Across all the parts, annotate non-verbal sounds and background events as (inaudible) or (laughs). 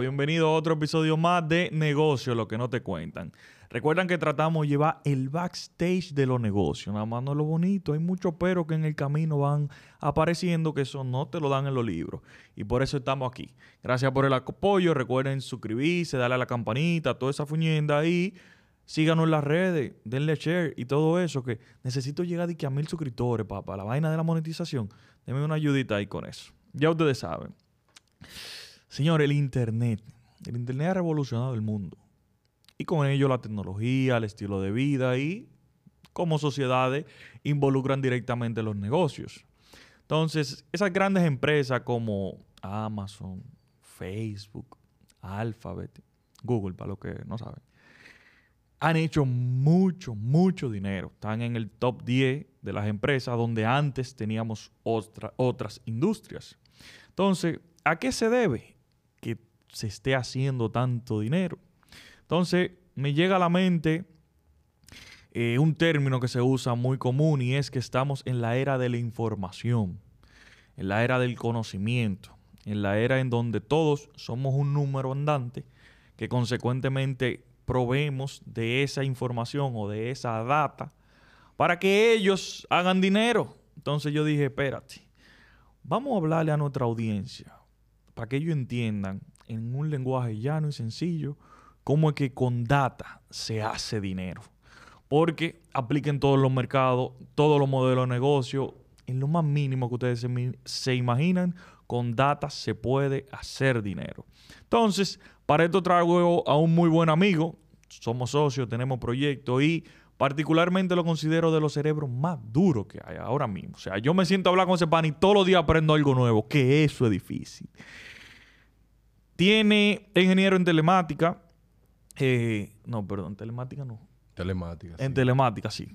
bienvenido a otro episodio más de Negocio, lo que no te cuentan. Recuerdan que tratamos de llevar el backstage de los negocios, nada más no lo bonito, hay muchos pero que en el camino van apareciendo que eso no te lo dan en los libros. Y por eso estamos aquí. Gracias por el apoyo, recuerden suscribirse, darle a la campanita, toda esa fuñenda ahí. Síganos en las redes, denle share y todo eso, que necesito llegar a mil suscriptores, para la vaina de la monetización. Denme una ayudita ahí con eso. Ya ustedes saben. Señor, el Internet. El Internet ha revolucionado el mundo. Y con ello la tecnología, el estilo de vida y como sociedades involucran directamente los negocios. Entonces, esas grandes empresas como Amazon, Facebook, Alphabet, Google, para los que no saben, han hecho mucho, mucho dinero. Están en el top 10 de las empresas donde antes teníamos otras industrias. Entonces, ¿a qué se debe? Se esté haciendo tanto dinero. Entonces, me llega a la mente eh, un término que se usa muy común y es que estamos en la era de la información, en la era del conocimiento, en la era en donde todos somos un número andante que consecuentemente proveemos de esa información o de esa data para que ellos hagan dinero. Entonces yo dije, espérate, vamos a hablarle a nuestra audiencia para que ellos entiendan en un lenguaje llano y sencillo cómo es que con data se hace dinero. Porque apliquen todos los mercados, todos los modelos de negocio, en lo más mínimo que ustedes se, imaginan, con data se puede hacer dinero. Entonces, para esto traigo a un muy buen amigo, somos socios, tenemos proyectos y particularmente lo considero de los cerebros más duros que hay ahora mismo. O sea, yo me siento a hablar con ese pan y todos los días aprendo algo nuevo, que eso es difícil. Tiene ingeniero en telemática. Eh, no, perdón, telemática no. Telemática. En telemática, sí.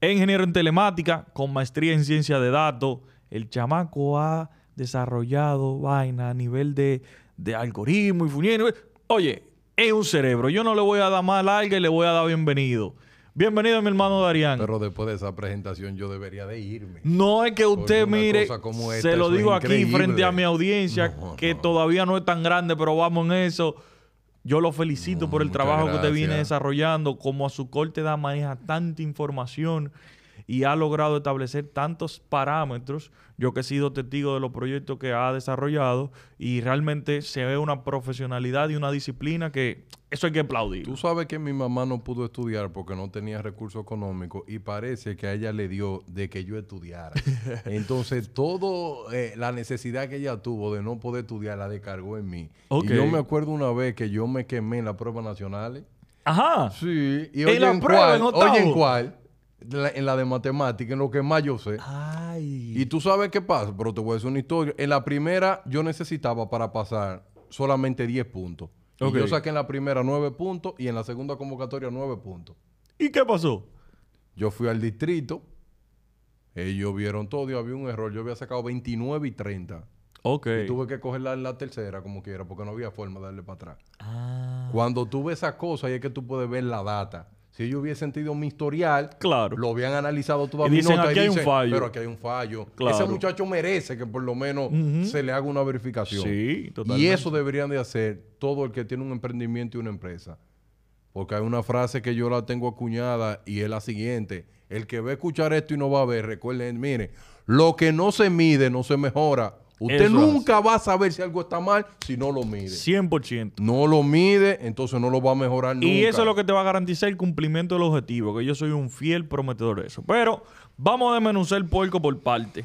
ingeniero en telemática, con maestría en ciencia de datos. El chamaco ha desarrollado vaina a nivel de, de algoritmo y fuñero. Oye, es un cerebro. Yo no le voy a dar más larga y le voy a dar bienvenido. Bienvenido, mi hermano Darían. Pero después de esa presentación yo debería de irme. No es que usted mire, se lo digo aquí frente a mi audiencia, que todavía no es tan grande, pero vamos en eso. Yo lo felicito por el trabajo que usted viene desarrollando, como a su corte da maneja tanta información y ha logrado establecer tantos parámetros. Yo que he sido testigo de los proyectos que ha desarrollado y realmente se ve una profesionalidad y una disciplina que eso hay que aplaudir. Tú sabes que mi mamá no pudo estudiar porque no tenía recursos económicos y parece que a ella le dio de que yo estudiara. (laughs) Entonces, todo eh, la necesidad que ella tuvo de no poder estudiar la descargó en mí. Y yo me acuerdo una vez que yo me quemé en las pruebas nacionales. Ajá. Sí. Y ¿En la prueba, en Oye, ¿en cuál? en la de matemática, en lo que más yo sé. Ay. Y tú sabes qué pasa, pero te voy a decir una historia. En la primera yo necesitaba para pasar solamente 10 puntos. Y yo saqué en la primera 9 puntos y en la segunda convocatoria 9 puntos. ¿Y qué pasó? Yo fui al distrito, ellos vieron todo y había un error. Yo había sacado 29 y 30. Ok. Y tuve que cogerla en la tercera como quiera porque no había forma de darle para atrás. Ah. Cuando tuve esa cosa, ahí es que tú puedes ver la data. Si ellos hubiesen sentido mi historial, claro. lo habían analizado toda y mi dicen, aquí hay un fallo. Pero aquí hay un fallo. Ese muchacho merece que por lo menos se le haga una verificación. Sí, totalmente. Y eso deberían de hacer todo el que tiene un emprendimiento y una empresa. Porque hay una frase que yo la tengo acuñada y es la siguiente. El que va a escuchar esto y no va a ver, recuerden, mire, lo que no se mide no se mejora. Usted nunca va a saber si algo está mal si no lo mide. 100%. No lo mide, entonces no lo va a mejorar nunca. Y eso es lo que te va a garantizar el cumplimiento del objetivo, que yo soy un fiel prometedor de eso. Pero vamos a desmenuzar el puerco por parte.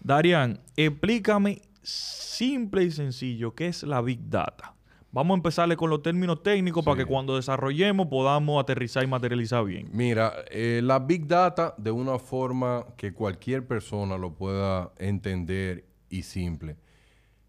Darían, explícame simple y sencillo qué es la Big Data. Vamos a empezarle con los términos técnicos para que cuando desarrollemos podamos aterrizar y materializar bien. Mira, eh, la Big Data de una forma que cualquier persona lo pueda entender y simple.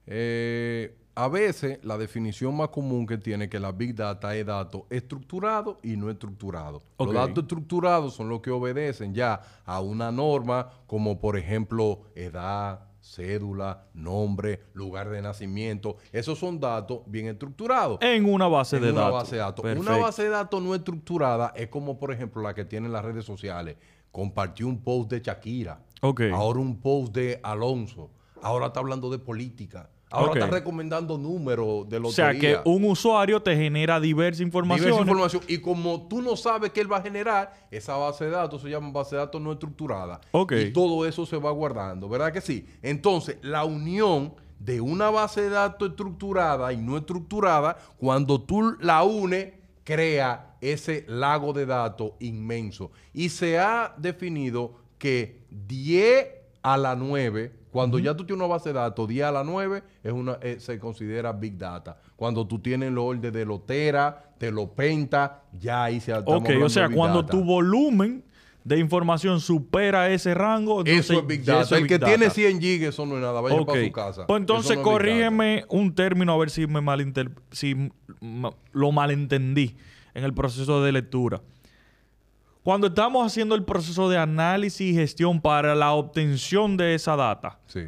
Eh, a veces la definición más común que tiene que la Big Data es datos estructurados y no estructurados. Los datos estructurados son los que obedecen ya a una norma como por ejemplo edad, cédula, nombre, lugar de nacimiento. Esos son datos bien estructurados. En una base de una datos. Base de datos. Una base de datos no estructurada es como por ejemplo la que tienen las redes sociales. Compartió un post de Shakira. Ahora un post de Alonso Ahora está hablando de política. Ahora está recomendando números de O lotería. sea que un usuario te genera diversa información. Diversa información. Y como tú no sabes qué él va a generar, esa base de datos se llama base de datos no estructurada. Ok. Y todo eso se va guardando, ¿verdad que sí? Entonces, la unión de una base de datos estructurada y no estructurada, cuando tú la unes, crea ese lago de datos inmenso. Y se ha definido que 10 a la 9, cuando ya tú tienes una base de datos 10 a la 9, es una, eh, se considera Big Data. Cuando tú tienes los orden de lotera, te lo penta, ya ahí se Ok, o sea, de cuando Data. tu volumen de información supera ese rango, Eso entonces es Big Data. eso El Big que Data. tiene 100 gigas, eso no es nada. Vaya Ok. para su casa. Pues entonces Eso no corrígeme un término a ver si me malinter si lo malentendí en el proceso de lectura. Cuando estamos haciendo el proceso de análisis y gestión para la obtención de esa data, Sí.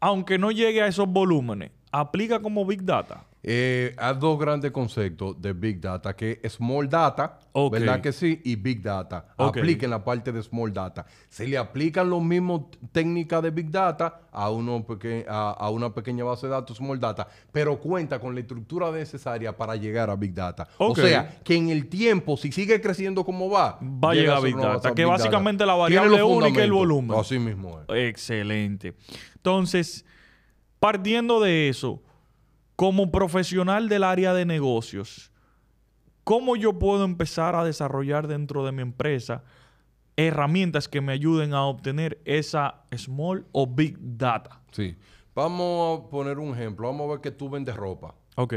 aunque no llegue a esos volúmenes, aplica como Big Data. Eh, hay dos grandes conceptos de Big Data, que es Small Data. ¿verdad que sí? Y Big Data. Ok. Apliquen la parte de Small Data. Se le aplican los mismos técnicas de Big Data a, uno peque- a, a una pequeña base de datos Small Data, pero cuenta con la estructura necesaria para llegar a Big Data. O sea, que en el tiempo, si sigue creciendo como va, Va a llega llegar a Big Data, que Big básicamente la variable única es el volumen. Así mismo es. Excelente. Entonces, partiendo de eso, como profesional del área de negocios, ¿cómo yo puedo empezar a desarrollar dentro de mi empresa herramientas que me ayuden a obtener esa small o big data? Sí. Vamos a poner un ejemplo. Vamos a ver que tú vendes ropa. Ok.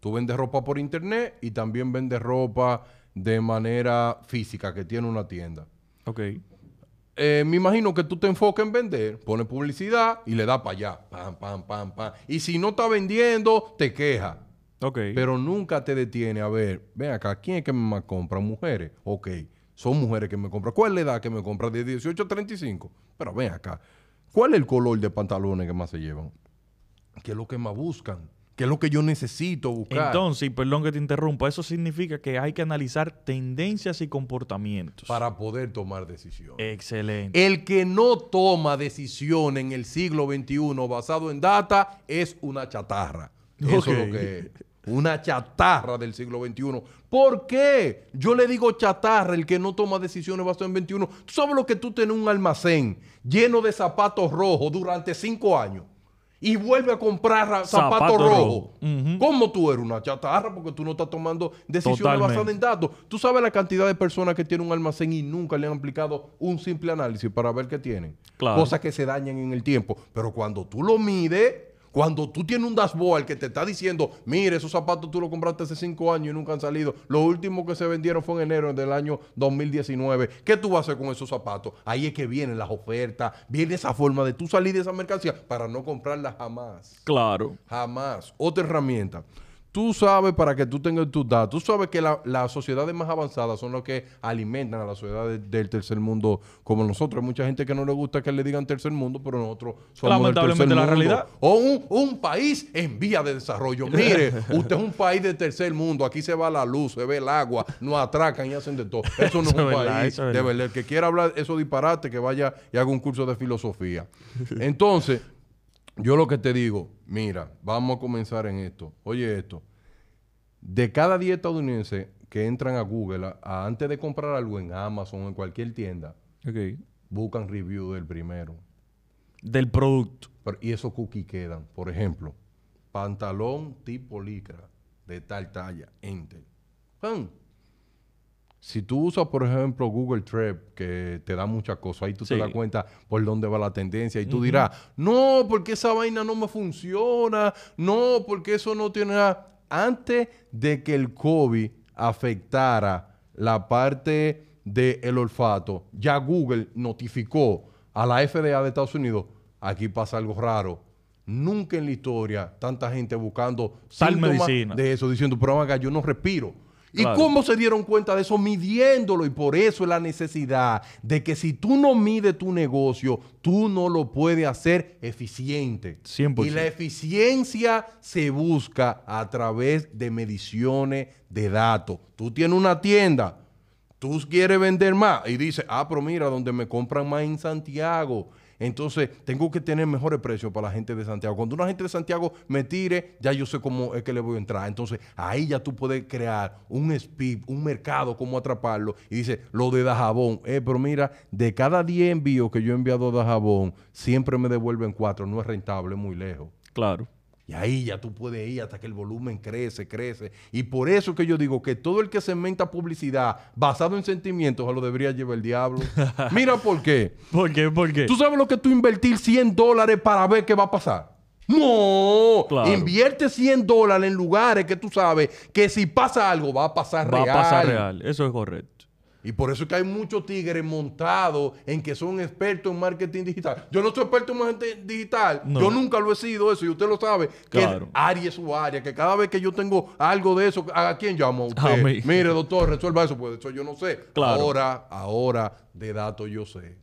Tú vendes ropa por internet y también vendes ropa de manera física, que tiene una tienda. Ok. Eh, me imagino que tú te enfocas en vender, pones publicidad y le das para allá. Pam, pam, pam, pam. Y si no está vendiendo, te queja. Ok. Pero nunca te detiene a ver, ven acá, ¿quién es que me más compra? ¿Mujeres? Ok, son mujeres que me compran. ¿Cuál es la edad que me compra? De 18 a 35. Pero ven acá, ¿cuál es el color de pantalones que más se llevan? ¿Qué es lo que más buscan? ¿Qué es lo que yo necesito buscar? Entonces, y perdón que te interrumpa, eso significa que hay que analizar tendencias y comportamientos. para poder tomar decisiones. Excelente. El que no toma decisión en el siglo XXI basado en data es una chatarra. Eso es lo que es. Una chatarra del siglo XXI. ¿Por qué? Yo le digo chatarra, el que no toma decisiones basado en 21. ¿Tú sabes lo que tú tienes un almacén lleno de zapatos rojos durante cinco años? Y vuelve a comprar ra- zapatos Zapato rojos. rojo. ¿Cómo tú eres una chatarra? Porque tú no estás tomando decisiones basadas en datos. Tú sabes la cantidad de personas que tienen un almacén y nunca le han aplicado un simple análisis para ver qué tienen. Claro. Cosas que se dañan en el tiempo. Pero cuando tú lo mides, cuando tú tienes un dashboard que te está diciendo, mire, esos zapatos tú los compraste hace cinco años y nunca han salido. Lo último que se vendieron fue en enero del año 2019. ¿Qué tú vas a hacer con esos zapatos? Ahí es que vienen las ofertas, viene esa forma de tú salir de esa mercancía para no comprarla jamás. Claro. Jamás. Otra herramienta. Tú sabes, para que tú tengas tus datos, tú sabes que la- las sociedades más avanzadas son las que alimentan a las sociedades del tercer mundo como nosotros. Hay mucha gente que no le gusta que le digan tercer mundo, pero nosotros somos el Lamentablemente tercer la mundo. realidad. O un, un país en vía de desarrollo. Mire, (laughs) usted es un país de tercer mundo. Aquí se va la luz, se ve el agua, nos atracan y hacen de todo. Eso no es un verdad, país. de verdad. El que quiera hablar eso disparate, que vaya y haga un curso de filosofía. (laughs) Entonces, yo lo que te digo, mira, vamos a comenzar en esto. Oye esto. De cada 10 estadounidenses que entran a Google, a- a- antes de comprar algo en Amazon o en cualquier tienda, buscan review del primero. Del producto. Pero- y esos cookies quedan. Por ejemplo, pantalón tipo licra de tal talla, enter. ¡Pam! Si tú usas, por ejemplo, Google Trend, que te da muchas cosas, ahí tú Sí. te das cuenta por dónde va la tendencia y tú dirás, no, porque esa vaina no me funciona, no, porque eso no tiene nada. Antes de que el COVID afectara la parte del olfato, ya Google notificó a la FDA de Estados Unidos, aquí pasa algo raro. Nunca en la historia tanta gente buscando Tal medicina. de eso, diciendo, pero acá yo no respiro. ¿Y cómo se dieron cuenta de eso? Midiéndolo. Y por eso es la necesidad de que si tú no mides tu negocio, tú no lo puedes hacer eficiente. 100%. Y la eficiencia se busca a través de mediciones de datos. Tú tienes una tienda, tú quieres vender más y dices, ah, pero mira, donde me compran más en Santiago. Entonces, tengo que tener mejores precios para la gente de Santiago. Cuando una gente de Santiago me tire, ya yo sé cómo es que le voy a entrar. Entonces, ahí ya tú puedes crear un speed, un mercado, cómo atraparlo. Y dice, lo de Dajabón. Eh, pero mira, de cada 10 envíos que yo he enviado a Dajabón, siempre me devuelven 4. No es rentable, muy lejos. Claro. Y ahí ya tú puedes ir hasta que el volumen crece, crece. Y por eso que yo digo que todo el que se inventa publicidad basado en sentimientos a lo debería llevar el diablo. (laughs) Mira por qué. ¿Por qué? ¿Por qué? ¿Tú sabes lo que tú invertir 100 dólares para ver qué va a pasar? No, Claro. invierte 100 dólares en lugares que tú sabes que si pasa algo va a pasar Va real. a pasar real. Eso es correcto. Y por eso es que hay muchos tigres montados en que son expertos en marketing digital. Yo no soy experto en marketing digital. No. Yo nunca lo he sido eso y usted lo sabe. Que Claro. área es su área. Que cada vez que yo tengo algo de eso, ¿a quién llamo? A usted. A mí. Mire, doctor, resuelva eso. Pues eso yo no sé. Claro. Ahora, ahora de datos yo sé.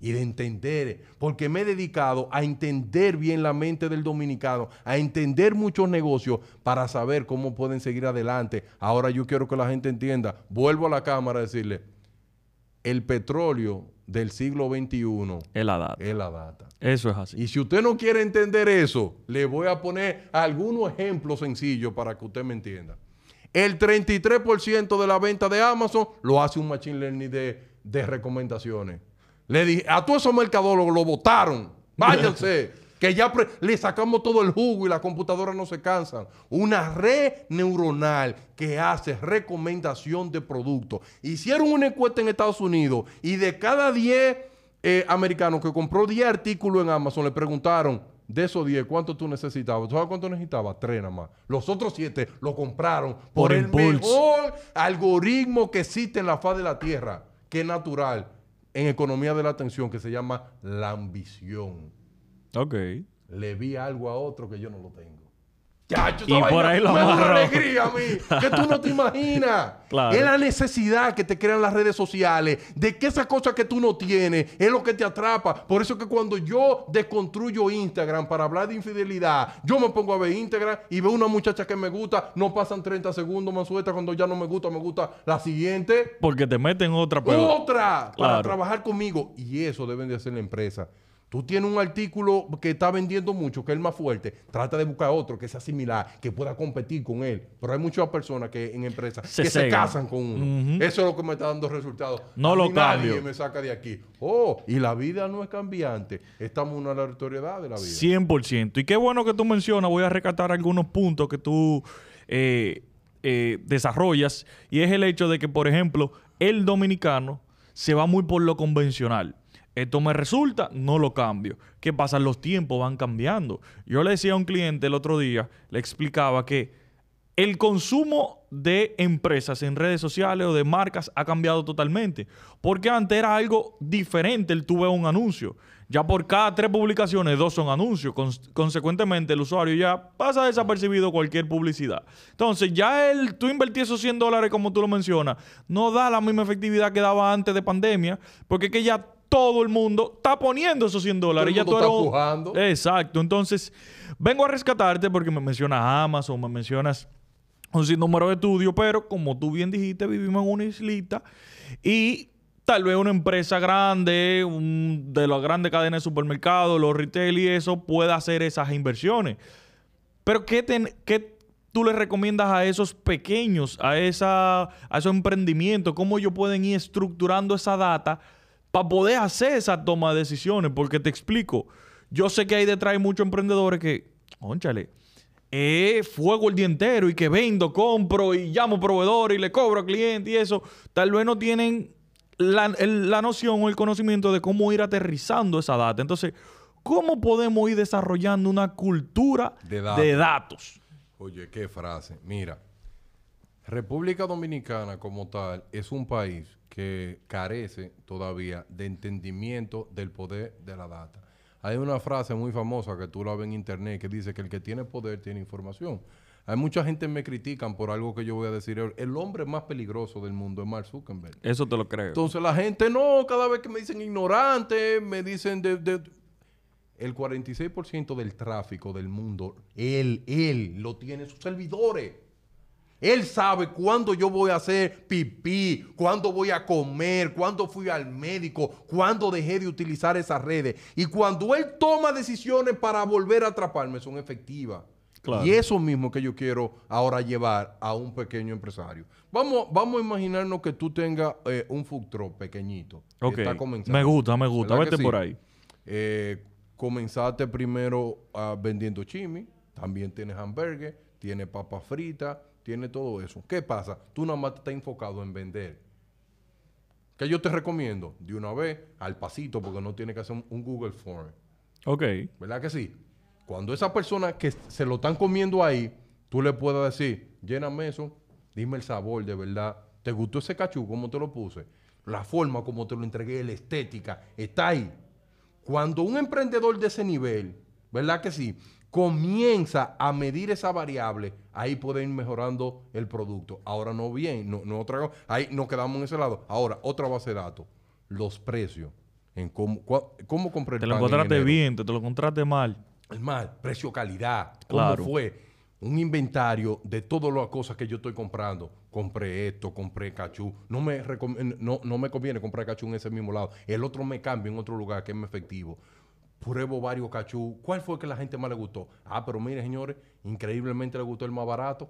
Y de entender, porque me he dedicado a entender bien la mente del dominicano, a entender muchos negocios para saber cómo pueden seguir adelante. Ahora yo quiero que la gente entienda, vuelvo a la cámara a decirle, el petróleo del siglo XXI Es la data. es la data. Eso es así. Y si usted no quiere entender eso, le voy a poner algunos ejemplos sencillos para que usted me entienda. El 33% de la venta de Amazon lo hace un machine learning de, de recomendaciones. Le dije, a todos esos mercadólogos lo votaron. Váyanse. (laughs) que ya le sacamos todo el jugo y las computadoras no se cansan. Una red neuronal que hace recomendación de productos. Hicieron una encuesta en Estados Unidos y de cada 10 eh, americanos que compró 10 artículos en Amazon le preguntaron, de esos 10, ¿cuánto tú necesitabas? ¿Tú sabes cuánto necesitabas? Tres nada más. Los otros 7 lo compraron por, Por el mejor algoritmo que existe en la faz de la Tierra, que es natural en economía de la atención, que se llama la ambición. Ok. Le vi algo a otro que yo no lo tengo. Chacho, Y por ahí lo me una alegría a mí, que tú no te imaginas. (laughs) Claro. Es la necesidad que te crean las redes sociales, de que esa cosa que tú no tienes es lo que te atrapa. Por eso que cuando yo desconstruyo Instagram para hablar de infidelidad, yo me pongo a ver Instagram y veo una muchacha que me gusta, no pasan 30 segundos más suelta, cuando ya no me gusta, me gusta la siguiente. Porque te meten otra peor. Otra para trabajar conmigo. Y eso deben de hacer la empresa. Tú tienes un artículo que está vendiendo mucho, que es el más fuerte. Trata de buscar otro que sea similar, que pueda competir con él. Pero hay muchas personas que en empresas Se que se casan con uno. Eso es lo que me está dando resultados. No A lo mí Nadie cambio. me saca de aquí. Oh, y la vida no es cambiante. Estamos en una aleatoriedad de la vida. 100%. Y qué bueno que tú mencionas, voy a rescatar algunos puntos que tú eh, eh, desarrollas. Y es el hecho de que, por ejemplo, el dominicano se va muy por lo convencional. Esto me resulta, no lo cambio. ¿Qué pasa? Los tiempos van cambiando. Yo le decía a un cliente el otro día, le explicaba que el consumo de empresas en redes sociales o de marcas ha cambiado totalmente. Porque antes era algo diferente el tú ves un anuncio. Ya por cada tres publicaciones, dos son anuncios. Cons- consecuentemente, el usuario ya pasa desapercibido cualquier publicidad. Entonces, ya el, tú invertir esos 100 dólares, como tú lo mencionas, no da la misma efectividad que daba antes de pandemia. Porque es que ya todo el mundo está poniendo esos 100 dólares. ya tú está eres. Exacto. Entonces, vengo a rescatarte porque me mencionas Amazon, me mencionas un sinnúmero de estudios, pero como tú bien dijiste, vivimos en una islita y tal vez una empresa grande, un- de las grandes cadenas de supermercados, los retail y eso, pueda hacer esas inversiones. Pero ¿qué, ten- qué tú le recomiendas a esos pequeños, a, esa, a esos emprendimientos? ¿Cómo ellos pueden ir estructurando esa data para poder hacer esa toma de decisiones? Porque te explico, yo sé que hay detrás hay muchos emprendedores que, ónchale, es fuego el día entero y que vendo, compro y llamo proveedor y le cobro al cliente y eso, tal vez no tienen la, el- la noción o el conocimiento de cómo ir aterrizando esa data. Entonces, ¿cómo podemos ir desarrollando una cultura De datos. de datos? Oye, qué frase. Mira, República Dominicana como tal es un país que carece todavía de entendimiento del poder de la data. Hay una frase muy famosa que tú la ves en internet que dice que el que tiene poder tiene información. Hay mucha gente que me critican por algo que yo voy a decir. El hombre más peligroso del mundo es Mark Zuckerberg. Eso te lo creo. Entonces la gente no, cada vez que me dicen ignorante, me dicen de... de- el 46% del tráfico del mundo, él, él lo tiene en sus servidores. Él sabe cuándo yo voy a hacer pipí, cuándo voy a comer, cuándo fui al médico, cuándo dejé de utilizar esas redes. Y cuando él toma decisiones para volver a atraparme, son efectivas. Claro. Y eso mismo que yo quiero ahora llevar a un pequeño empresario. Vamos, vamos a imaginarnos que tú tengas eh, un food truck pequeñito. que Ok. está comenzando. Me gusta, me gusta. ¿Verdad que Vete sí? por ahí. Eh, comenzaste primero ah, vendiendo chimi, también tienes hamburgues, tienes papas fritas, tienes todo eso. ¿Qué pasa? Tú nada más estás enfocado en vender. ¿Qué yo te recomiendo? De una vez, al pasito, porque no tienes que hacer un, un Google Form. Ok. ¿Verdad que sí? Cuando esa persona que se lo están comiendo ahí, tú le puedes decir, lléname eso, dime el sabor de verdad. ¿Te gustó ese cachú? ¿Cómo te lo puse? La forma como te lo entregué, la estética, está ahí. Cuando un emprendedor de ese nivel, ¿verdad que sí? Comienza a medir esa variable, ahí puede ir mejorando el producto. Ahora no bien, no, no otra, ahí nos quedamos en ese lado. Ahora, otra base de datos, los precios. En cómo, cua- cómo compré el Te lo en encontraste bien, te, te lo encontraste mal. El mal, precio, calidad. ¿Cómo Claro. fue? Un inventario de todas las cosas que yo estoy comprando. Compré esto, compré cachú. No me, no, no me conviene comprar cachú en ese mismo lado. El otro me cambio en otro lugar que es más efectivo. Pruebo varios cachú. ¿Cuál fue que la gente más le gustó? Ah, pero mire, señores, increíblemente le gustó el más barato.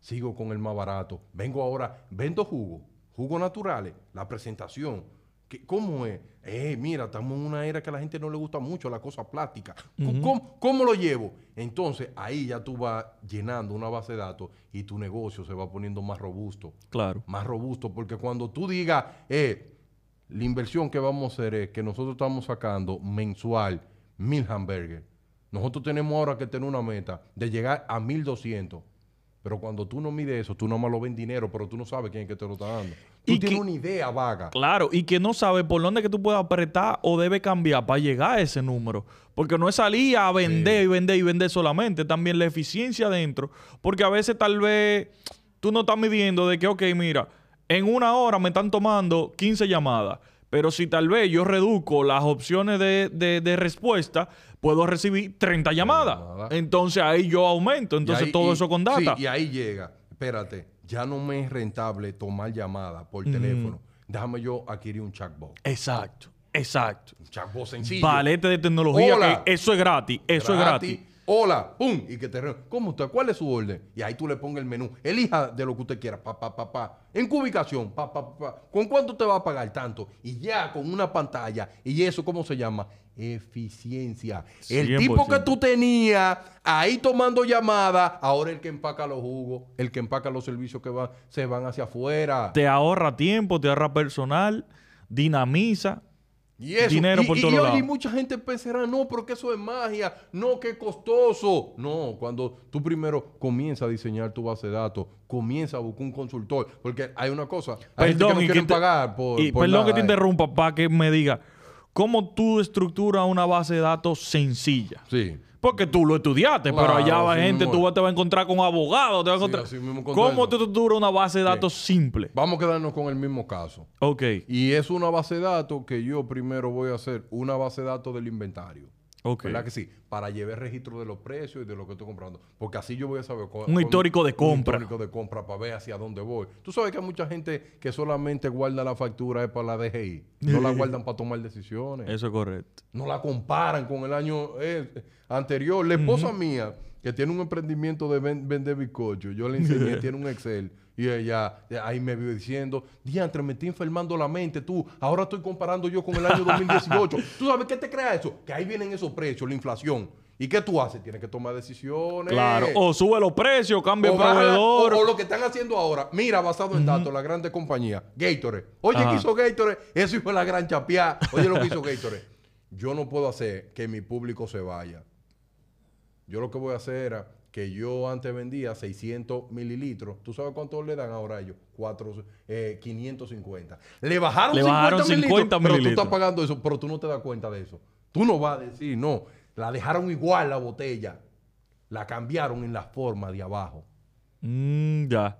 Sigo con el más barato. Vengo ahora, vendo jugo, jugos naturales, la presentación. ¿Qué- ¿Cómo es? Eh, mira, estamos en una era que a la gente no le gusta mucho la cosa plástica. ¿Cómo- ¿Cómo, cómo lo llevo? Entonces, ahí ya tú vas llenando una base de datos y tu negocio se va poniendo más robusto. Claro. Más robusto, porque cuando tú digas, eh, la inversión que vamos a hacer es que nosotros estamos sacando mensual mil hamburgues. Nosotros tenemos ahora que tener una meta de llegar a 1200. Pero cuando tú no mides eso, tú nomás lo ves en dinero, pero tú no sabes quién es que te lo está dando. Tú Y tienes que- una idea vaga. Claro, y que no sabe por dónde que tú puedes apretar o debe cambiar para llegar a ese número. Porque no es salir a vender y vender y vender solamente, también la eficiencia dentro. Porque a veces tal vez tú no estás midiendo de que, ok, mira, en una hora me están tomando 15 llamadas. Pero si tal vez yo reduzco las opciones de, de- de respuesta, puedo recibir 30 llamadas. Entonces ahí yo aumento. Entonces ahí- todo y- eso con data. Sí, y ahí llega. Espérate, ya no me es rentable tomar llamadas por teléfono. Déjame yo adquirir un chatbot. Exacto, exacto. Un chatbot sencillo. Valete de tecnología, Hola. que eso es gratis. Eso es gratis. Hola, pum, y que te re- ¿Cómo usted? ¿Cuál es su orden? Y ahí tú le pongas el menú. Elija de lo que usted quiera, pa, pa, pa, pa. En qué ubicación, pa, pa, pa, pa. ¿Con cuánto te va a pagar tanto? Y ya con una pantalla. ¿Y eso cómo se llama? Eficiencia. El tipo que 100%. tú tenías ahí tomando llamadas, ahora el que empaca los jugos, el que empaca los servicios que van, se van hacia afuera. te ahorra tiempo, te ahorra personal, dinamiza. Y eso, Dinero y, por y- todos y- mucha gente pensará, no, pero que eso es magia, no, que costoso. No, cuando tú primero comienzas a diseñar tu base de datos, comienza a buscar un consultor, porque hay una cosa, hay gente que no te- pagar por, y por perdón que te eh. interrumpa para que me diga cómo tú estructuras una base de datos sencilla. Sí. Porque tú lo estudiaste, Claro, pero allá va gente, tú es. te vas a encontrar con abogados, te vas a encontrar. ¿Cómo eso. estructuras una base de datos simple? Vamos a quedarnos con el mismo caso. Ok, Y es una base de datos que yo primero voy a hacer una base de datos del inventario. Ok. ¿Verdad que sí? Para llevar registro de los precios y de lo que estoy comprando. Porque así yo voy a saber... Un histórico de compra. Un histórico de compra para ver hacia dónde voy. Tú sabes que hay mucha gente que solamente guarda la factura es para la DGI. No la (laughs) guardan para tomar decisiones. Eso es correcto. No la comparan con el año eh, anterior. La esposa mía, que tiene un emprendimiento de ven- vender bizcocho, yo le enseñé, (laughs) tiene un Excel. Y ella ahí me vio diciendo, diantre, me estoy enfermando la mente tú. Ahora estoy comparando yo con el año 2018. (laughs) ¿Tú sabes qué te crea eso? Que ahí vienen esos precios, la inflación. ¿Y qué tú haces? Tienes que tomar decisiones. Claro. O sube los precios, cambia el la- proveedor. o, o lo que están haciendo ahora, mira, basado en datos, las grandes compañías, Gatorade. Oye, Ajá. ¿qué hizo Gatorade? Eso fue la gran chapia. Oye, lo que hizo Gatorade. Yo no puedo hacer que mi público se vaya. Yo lo que voy a hacer era que yo antes vendía 600 mililitros. ¿Tú sabes cuánto le dan ahora a ellos? Cuatro, eh, 550. Le bajaron, Le 50, bajaron 50 mililitros, Pero tú mililitros. estás pagando eso, pero tú no te das cuenta de eso. Tú no vas a decir, no. La dejaron igual la botella. La cambiaron en la forma de abajo. Mm, ya.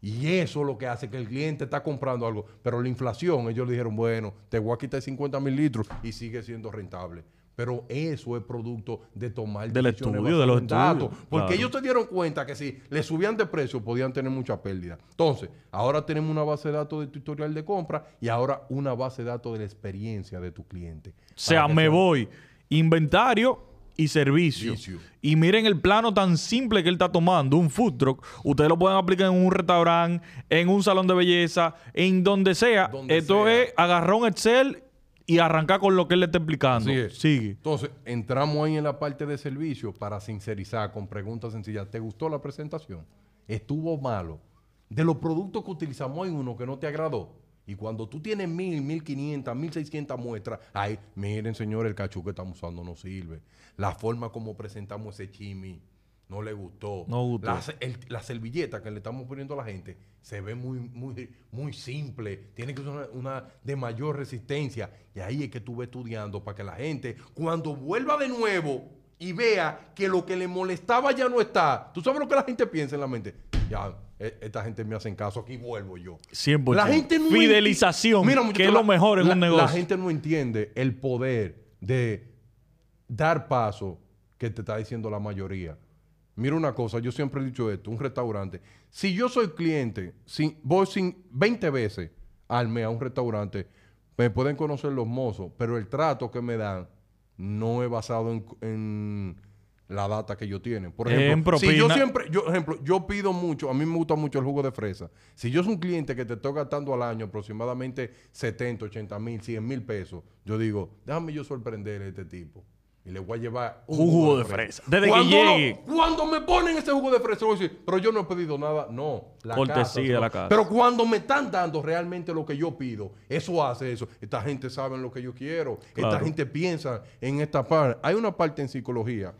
Y eso es lo que hace que el cliente está comprando algo. Pero la inflación, ellos le dijeron, bueno, te voy a quitar 50 mil litros y sigue siendo rentable. Pero eso es producto de tomar Del estudio, de los datos. estudios, Porque claro. ellos se dieron cuenta que si le subían de precio podían tener mucha pérdida. Entonces, ahora tenemos una base de datos de tu historial de compra y ahora una base de datos de la experiencia de tu cliente. O sea, me sea- voy inventario y servicio. Y miren el plano tan simple que él está tomando, un food truck. Ustedes lo pueden aplicar en un restaurante, en un salón de belleza, en donde sea. Donde Esto sea. es agarrar un Excel y arrancar con lo que él le está explicando. Sigue. Entonces, entramos ahí en la parte de servicio para sincerizar con preguntas sencillas. ¿Te gustó la presentación? ¿Estuvo malo? De los productos que utilizamos hay uno que no te agradó. Y cuando tú tienes mil, mil quinientas, mil seiscientas muestras, ay, miren, señor, el cachú que estamos usando no sirve. La forma como presentamos ese chimi no le gustó. No gustó. La, el- la servilleta que le estamos poniendo a la gente se ve muy, muy, muy simple. Tiene que ser una, una de mayor resistencia. Y ahí es que tú estudiando para que la gente, cuando vuelva de nuevo y vea que lo que le molestaba ya no está. ¿Tú sabes lo que la gente piensa en la mente? Ya, e- esta gente me hacen caso, aquí vuelvo yo. 100%. La gente no Fidelización, que es lo mejor en la- un negocio. La gente no entiende el poder de dar paso que te está diciendo la mayoría. Mira una cosa, yo siempre he dicho esto, un restaurante. Si yo soy cliente, si voy sin 20 veces al mes a un restaurante, me pueden conocer los mozos, pero el trato que me dan no es basado en, en la data que ellos tienen. Por ejemplo, si yo siempre, yo, ejemplo, yo pido mucho, a mí me gusta mucho el jugo de fresa. Si yo soy un cliente que te estoy gastando al año aproximadamente 70, 80 mil, 100 mil pesos, yo digo, déjame yo sorprender a este tipo. Y le voy a llevar un jugo de fresa. Desde que cuando, lo- llegue. cuando me ponen ese jugo de fresa, voy a decir, pero yo no he pedido nada. No, la Cortesía casa, la casa. Pero cuando me están dando realmente lo que yo pido, eso hace eso. Esta gente sabe lo que yo quiero. Esta gente piensa en esta parte. Hay una parte en psicología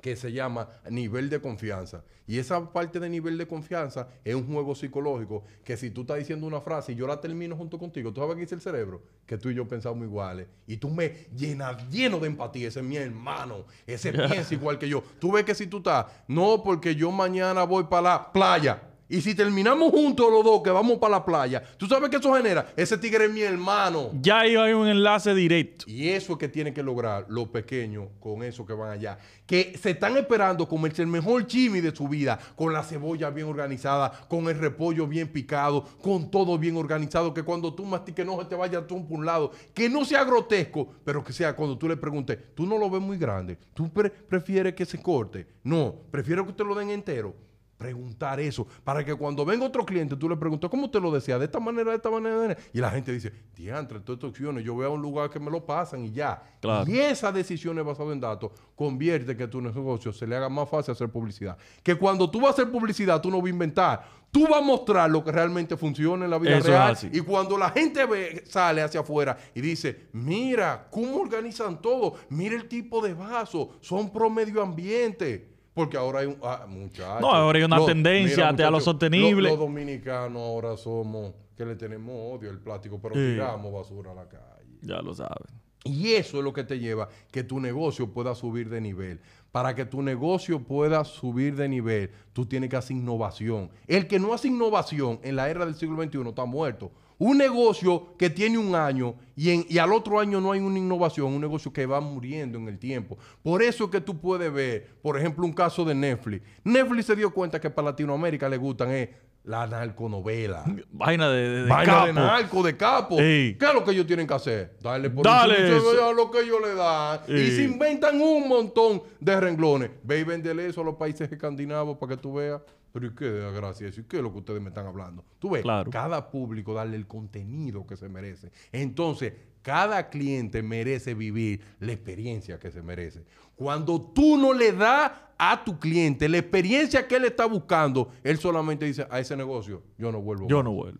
que se llama nivel de confianza. Y esa parte de nivel de confianza es un juego psicológico que si tú estás diciendo una frase y yo la termino junto contigo, tú sabes qué dice el cerebro, que tú y yo pensamos iguales. Y tú me llenas lleno de empatía, ese es mi hermano, ese piensa (laughs) igual que yo. Tú ves que si tú estás, no porque yo mañana voy para la playa. Y si terminamos juntos los dos que vamos para la playa, ¿tú sabes qué eso genera? Ese tigre es mi hermano. Ya ahí hay un enlace directo. Y eso es que tienen que lograr los pequeños con eso que van allá. Que se están esperando comerse el mejor chimi de su vida, con la cebolla bien organizada, con el repollo bien picado, con todo bien organizado, que cuando tú mastiques no se te vaya tú por un lado, que no sea grotesco, pero que sea cuando tú le preguntes, tú no lo ves muy grande, tú pre- prefieres que se corte, no, prefiero que te lo den entero. Preguntar eso, para que cuando venga otro cliente tú le preguntes, ¿cómo te lo desea? ¿De esta manera, de esta manera? de esta manera?". Y la gente dice, diantre, todas estas opciones, yo voy a un lugar que me lo pasan y ya. Claro. Y esas decisiones basadas en datos convierte que tu negocio se le haga más fácil hacer publicidad. Que cuando tú vas a hacer publicidad, tú no vas a inventar. Tú vas a mostrar lo que realmente funciona en la vida Eso real. Y cuando la gente ve, sale hacia afuera y dice, mira, ¿cómo organizan todo? Mira el tipo de vaso, son pro medio ambiente. Porque ahora hay un... Ah, muchachos. No, ahora hay una tendencia hacia lo muchachos, sostenible. Los, los dominicanos ahora somos que le tenemos odio al plástico, pero Sí. tiramos basura a la calle. Ya lo sabes. Y eso es lo que te lleva que tu negocio pueda subir de nivel. Para que tu negocio pueda subir de nivel, tú tienes que hacer innovación. El que no hace innovación en la era del siglo XXI está muerto. Un negocio que tiene un año y, en- y al otro año no hay una innovación, un negocio que va muriendo en el tiempo. Por eso es que tú puedes ver, por ejemplo, un caso de Netflix. Netflix se dio cuenta que para Latinoamérica le gustan eh, la narconovela. Vaina de, de, de Vaina de capo. narco, de capo. Ey. ¿Qué es lo que ellos tienen que hacer? Darle por Dale eso. lo que ellos le dan. Y se inventan un montón de renglones. Ve y vendele eso a los países escandinavos para que tú veas. Pero ¿y qué desgracia eso? ¿Y qué es lo que ustedes me están hablando? Tú ves, Claro. cada público darle el contenido que se merece. Entonces, cada cliente merece vivir la experiencia que se merece. Cuando tú no le das a tu cliente la experiencia que él está buscando, él solamente dice, a ese negocio, yo no vuelvo. Yo más". no vuelvo.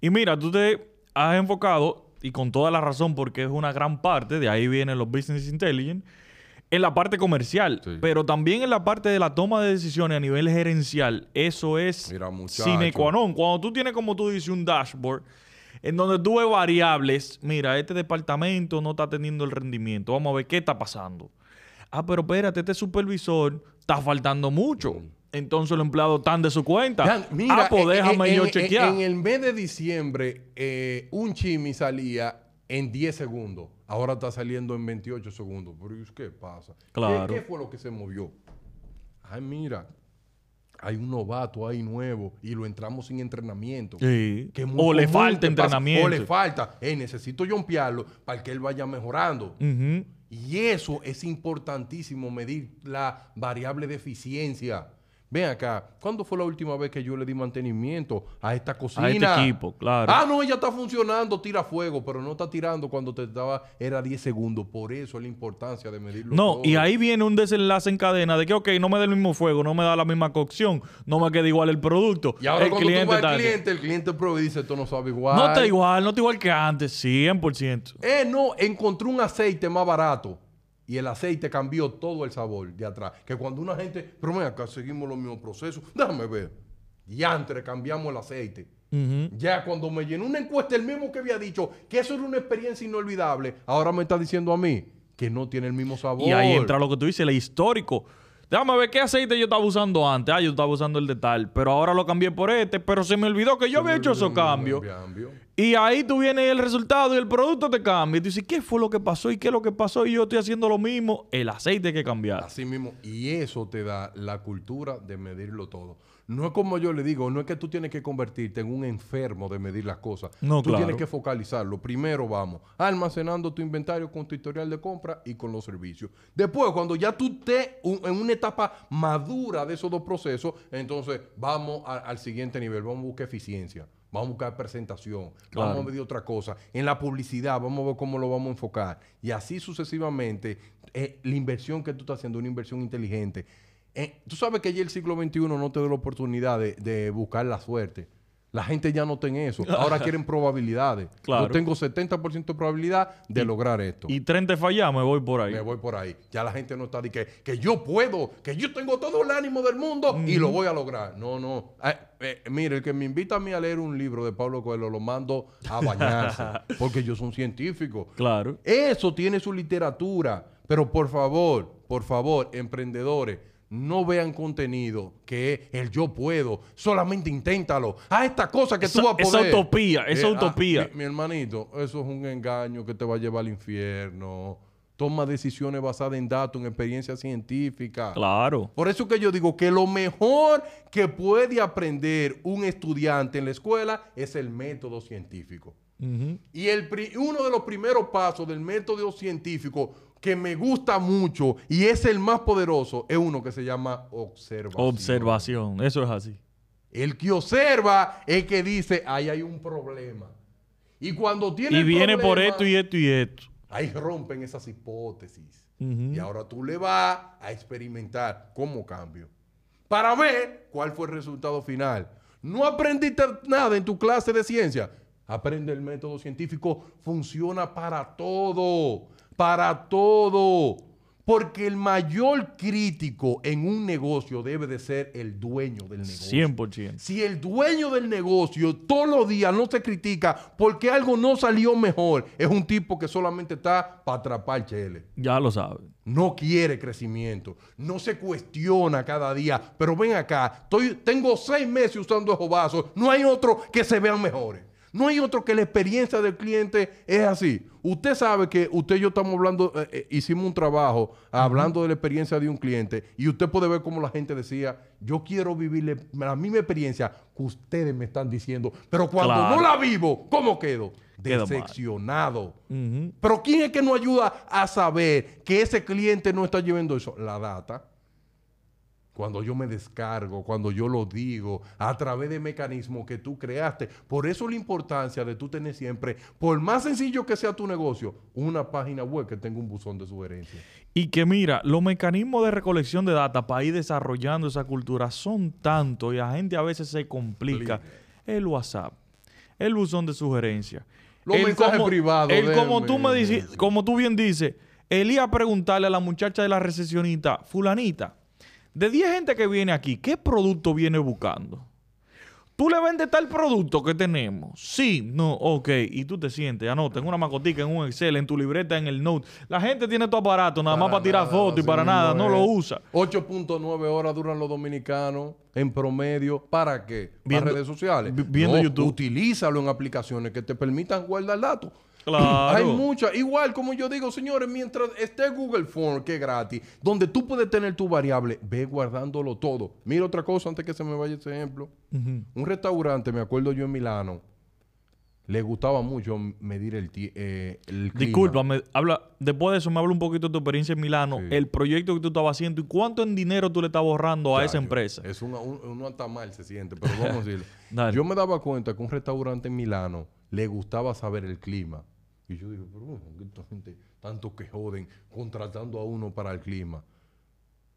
Y mira, tú te has enfocado, y con toda la razón, porque es una gran parte, de ahí vienen los business intelligence, en la parte comercial, Sí. pero también en la parte de la toma de decisiones a nivel gerencial. Eso es Mira, sine qua non. Cuando tú tienes, como tú dices, un dashboard en donde tú ves variables, mira, este departamento no está teniendo el rendimiento, vamos a ver qué está pasando. Ah, pero espérate, este supervisor está faltando mucho. Entonces los empleados están de su cuenta. Mira, ah, pues déjame en- yo en- chequear. En el mes de diciembre, eh, un chimi salía en 10 segundos. Ahora está saliendo en 28 segundos. Pero ¿y ¿qué pasa? ¿Qué- Claro. ¿Qué, fue lo que se movió? Ay, mira, hay un novato ahí nuevo y lo entramos sin entrenamiento. Sí. Que O le falta entrenamiento. O le falta. Eh, necesito jumpearlo para que él vaya mejorando. Ujú. Y eso es importantísimo, medir la variable de eficiencia. Ven acá, ¿cuándo fue la última vez que yo le di mantenimiento a esta cocina? A este equipo, claro. Ah, no, ella está funcionando, tira fuego, pero no está tirando cuando te estaba, era 10 segundos. Por eso es la importancia de medirlo No, todo. y ahí viene un desenlace en cadena de que, ok, no me da el mismo fuego, no me da la misma cocción, no me queda igual el producto. Y ahora el cuando tú vas al cliente, el cliente prueba y dice, esto no sabe igual. No está igual, no está igual que antes, 100%. Eh, no, encontré un aceite más barato. Y el aceite cambió todo el sabor de atrás. Que cuando una gente, pero ven acá, seguimos los mismos procesos. Déjame ver. Y antes cambiamos el aceite. Ya cuando me llenó una encuesta, el mismo que había dicho que eso era una experiencia inolvidable, ahora me está diciendo a mí que no tiene el mismo sabor. Y ahí entra lo que tú dices, el histórico. Déjame ver qué aceite yo estaba usando antes. Ah, yo estaba usando el de tal, pero ahora lo cambié por este, pero se me olvidó que yo había hecho esos cambios. Cambio. Y ahí tú vienes el resultado y el producto te cambia. Y tú dices, ¿qué fue lo que pasó? ¿Y qué es lo que pasó? Y yo estoy haciendo lo mismo. El aceite hay que cambiar. Así mismo. Y eso te da la cultura de medirlo todo. No es como yo le digo, no es que tú tienes que convertirte en un enfermo de medir las cosas. No, tú claro. tienes que focalizarlo. Primero vamos almacenando tu inventario con tu historial de compra y con los servicios. Después, cuando ya tú estés un- en una etapa madura de esos dos procesos, entonces vamos a- al siguiente nivel. Vamos a buscar eficiencia. Vamos a buscar presentación. Claro. Vamos a medir otra cosa. En la publicidad, vamos a ver cómo lo vamos a enfocar. Y así sucesivamente, eh, la inversión que tú estás haciendo, una inversión inteligente. Eh, tú sabes que ya el siglo XXI no te da la oportunidad de, de buscar la suerte. La gente ya no tiene eso. (laughs) Ahora quieren probabilidades. Claro. Yo tengo 70% de probabilidad de lograr esto. Y 30 fallas, me voy por ahí. me voy por ahí. Ya la gente no está de que, que yo puedo, que yo tengo todo el ánimo del mundo y lo voy a lograr. No, no. Eh, eh, mire, el que me invita a mí a leer un libro de Pablo Coelho lo mando a bañarse. (laughs) porque yo soy un científico. Claro. Eso tiene su literatura. Pero por favor, por favor, emprendedores, no vean contenido que es el yo puedo. Solamente inténtalo. Haz esta cosa que tú Esa- vas a esa poder. utopía, esa ah, utopía. mi, mi hermanito, eso es un engaño que te va a llevar al infierno. Toma decisiones basadas en datos, en experiencia científica. Claro. Por eso que yo digo que lo mejor que puede aprender un estudiante en la escuela es el método científico. Y el pri- uno de los primeros pasos del método científico que me gusta mucho y es el más poderoso es uno que se llama observación. Observación. Eso es así. El que observa es que dice, ahí hay un problema. Y cuando tiene Y el viene por esto y esto y esto. ahí rompen esas hipótesis. Y ahora tú le vas a experimentar cómo cambio. Para ver cuál fue el resultado final. No aprendiste nada en tu clase de ciencia. Aprende el método científico. Funciona para todo. Para todo. Porque el mayor crítico en un negocio debe de ser el dueño del negocio. 100%. Si el dueño del negocio todos los días no se critica porque algo no salió mejor, es un tipo que solamente está para atrapar chele. Ya lo sabes. No quiere crecimiento, no se cuestiona cada día. Pero ven acá, estoy, tengo seis meses usando esos vasos, no hay otro que se vean mejores. No hay otro que la experiencia del cliente es así. Usted sabe que usted y yo estamos hablando, eh, eh, hicimos un trabajo hablando de la experiencia de un cliente y usted puede ver cómo la gente decía, yo quiero vivirle la misma experiencia que ustedes me están diciendo, pero cuando Claro. no la vivo, ¿cómo quedo? Decepcionado. Pero ¿quién es que nos ayuda a saber que ese cliente no está llevando eso? La data. Cuando yo me descargo, cuando yo lo digo, a través de mecanismos que tú creaste. Por eso la importancia de tú tener siempre, por más sencillo que sea tu negocio, una página web que tenga un buzón de sugerencias. Y que mira, los mecanismos de recolección de data para ir desarrollando esa cultura son tantos y la gente a veces se complica. El WhatsApp, el buzón de sugerencias. Los el mensajes privados, El como tú me dices, como tú bien dices, el ir a preguntarle a la muchacha de la recesionista, fulanita, de 10 gente que viene aquí, ¿qué producto viene buscando? ¿Tú le vendes tal producto que tenemos? Sí, no, ok. Y tú te sientes, anota en una macotica, en un Excel, en tu libreta, en el Note. La gente tiene tu aparato nada más para tirar fotos y para nada, no lo es. usa. 8.9 horas duran los dominicanos en promedio. ¿Para qué? Viendo- Para redes sociales. vi- viendo No, YouTube. Utilízalo en aplicaciones que te permitan guardar datos. Claro. Hay muchas. Igual, como yo digo, señores, mientras esté Google Form, que es gratis, donde tú puedes tener tu variable, ve guardándolo todo. Mira otra cosa antes que se me vaya ese ejemplo. Un restaurante, me acuerdo yo en Milano, le gustaba mucho medir el, ti- eh, el clima. Discúlpame, habla, después de eso me habla un poquito de tu experiencia en Milano, Sí. el proyecto que tú estabas haciendo y cuánto en dinero tú le estás borrando a esa empresa. Es una, un- uno hasta mal se siente, pero vamos a decirlo. (laughs) Yo me daba cuenta que un restaurante en Milano le gustaba saber el clima. Y yo digo, pero bueno, esta gente, tanto que joden, contratando a uno para el clima.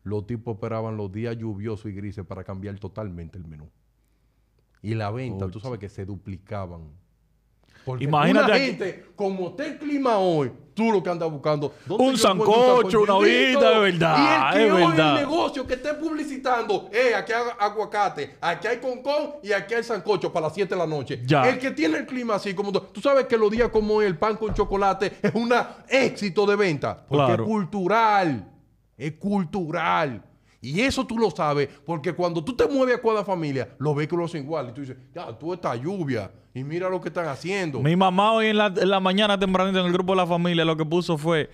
Los tipos esperaban los días lluviosos y grises para cambiar totalmente el menú. Y la venta, tú sabes que se duplicaban. Porque Imagínate una aquí- gente, como está el clima hoy, tú lo que andas buscando. ¿dónde Un sancocho, una sancochito? vida, de verdad, Y el que es verdad. el negocio que esté publicitando, eh, aquí hay aguacate, aquí hay concón y aquí hay sancocho para las 7 de la noche. Ya. El que tiene el clima así, como tú, tú sabes que los días como el pan con chocolate es un éxito de venta. Porque Claro. es cultural. Es cultural. Y eso tú lo sabes, porque cuando tú te mueves a cada familia, los vehículos son igual. Y tú dices, ya, tú estás lluvia. Y mira lo que están haciendo. Mi mamá hoy en la, en la mañana tempranito en el grupo de la familia lo que puso fue